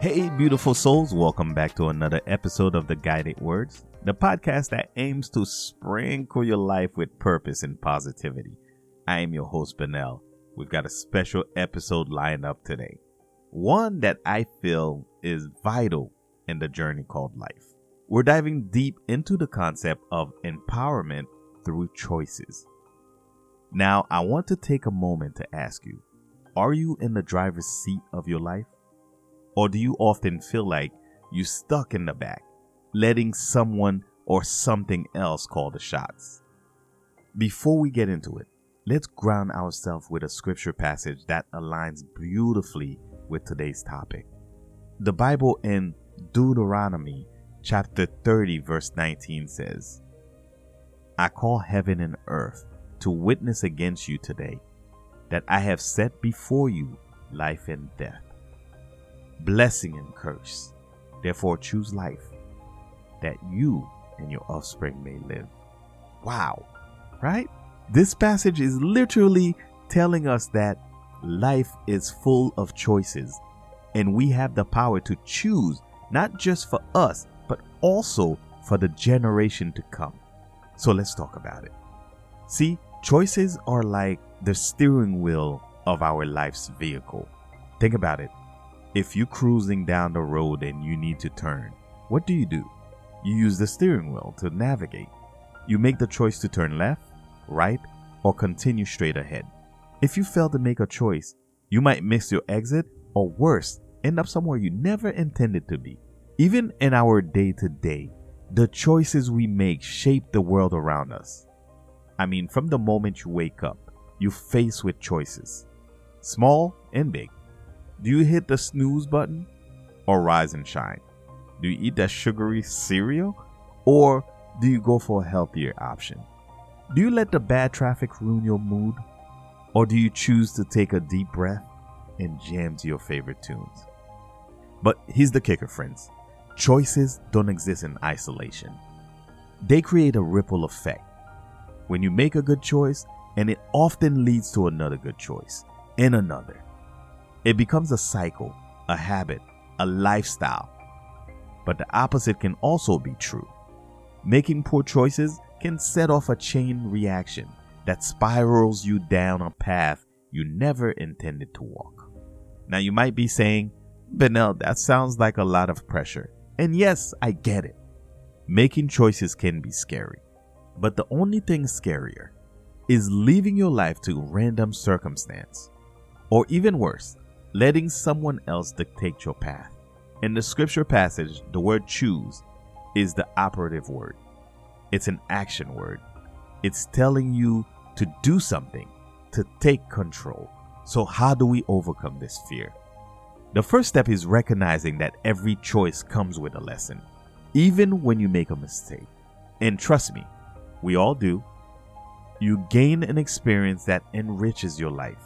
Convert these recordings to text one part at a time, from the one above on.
Hey, beautiful souls, welcome back to another episode of The Guided Words, the podcast that aims to sprinkle your life with purpose and positivity. I am your host, Benel. We've got a special episode lined up today, one that I feel is vital in the journey called life. We're diving deep into the concept of empowerment through choices. Now, I want to take a moment to ask you are you in the driver's seat of your life? Or do you often feel like you're stuck in the back, letting someone or something else call the shots? Before we get into it, let's ground ourselves with a scripture passage that aligns beautifully with today's topic. The Bible in Deuteronomy chapter 30 verse 19 says, I call heaven and earth to witness against you today that I have set before you life and death, blessing and curse. Therefore, choose life, that you and your offspring may live. Wow, right? This passage is literally telling us that life is full of choices, and we have the power to choose not just for us, also for the generation to come. So let's talk about it. See, choices are like the steering wheel of our life's vehicle. Think about it. If you're cruising down the road and you need to turn, what do you do? You use the steering wheel to navigate. You make the choice to turn left, right, or continue straight ahead. If you fail to make a choice, you might miss your exit or worse, end up somewhere you never intended to be. Even in our day to day, the choices we make shape the world around us. I mean, from the moment you wake up, you face with choices, small and big. Do you hit the snooze button or rise and shine? Do you eat that sugary cereal or do you go for a healthier option? Do you let the bad traffic ruin your mood or do you choose to take a deep breath and jam to your favorite tunes? But here's the kicker, friends choices don't exist in isolation, they create a ripple effect. When you make a good choice, and it often leads to another good choice and another. It becomes a cycle, a habit, a lifestyle. But the opposite can also be true. Making poor choices can set off a chain reaction that spirals you down a path you never intended to walk. Now, you might be saying, Benel, that sounds like a lot of pressure. And yes, I get it. Making choices can be scary. But the only thing scarier is leaving your life to random circumstance. Or even worse, letting someone else dictate your path. In the scripture passage, the word choose is the operative word. It's an action word. It's telling you to do something, to take control. So, how do we overcome this fear? The first step is recognizing that every choice comes with a lesson, even when you make a mistake. And trust me, we all do. You gain an experience that enriches your life.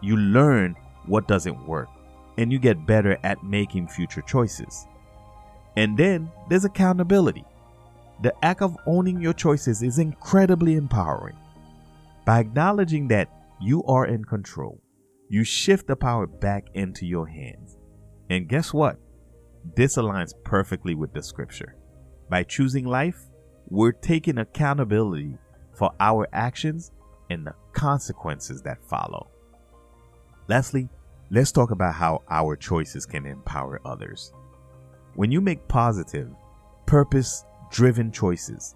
You learn what doesn't work, and you get better at making future choices. And then there's accountability. The act of owning your choices is incredibly empowering. By acknowledging that you are in control, you shift the power back into your hands. And guess what? This aligns perfectly with the scripture. By choosing life, we're taking accountability for our actions and the consequences that follow. Lastly, let's talk about how our choices can empower others. When you make positive, purpose driven choices,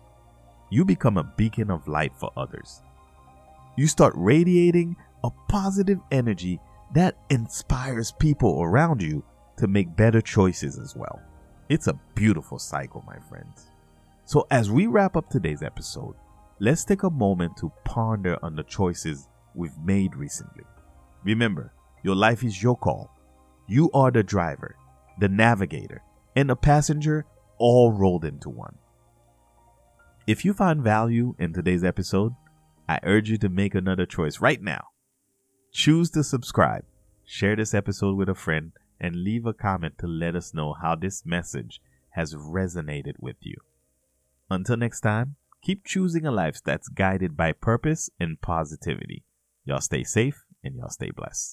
you become a beacon of light for others. You start radiating a positive energy that inspires people around you to make better choices as well. It's a beautiful cycle, my friends. So, as we wrap up today's episode, let's take a moment to ponder on the choices we've made recently. Remember, your life is your call. You are the driver, the navigator, and the passenger all rolled into one. If you find value in today's episode, I urge you to make another choice right now. Choose to subscribe, share this episode with a friend, and leave a comment to let us know how this message has resonated with you. Until next time, keep choosing a life that's guided by purpose and positivity. Y'all stay safe and y'all stay blessed.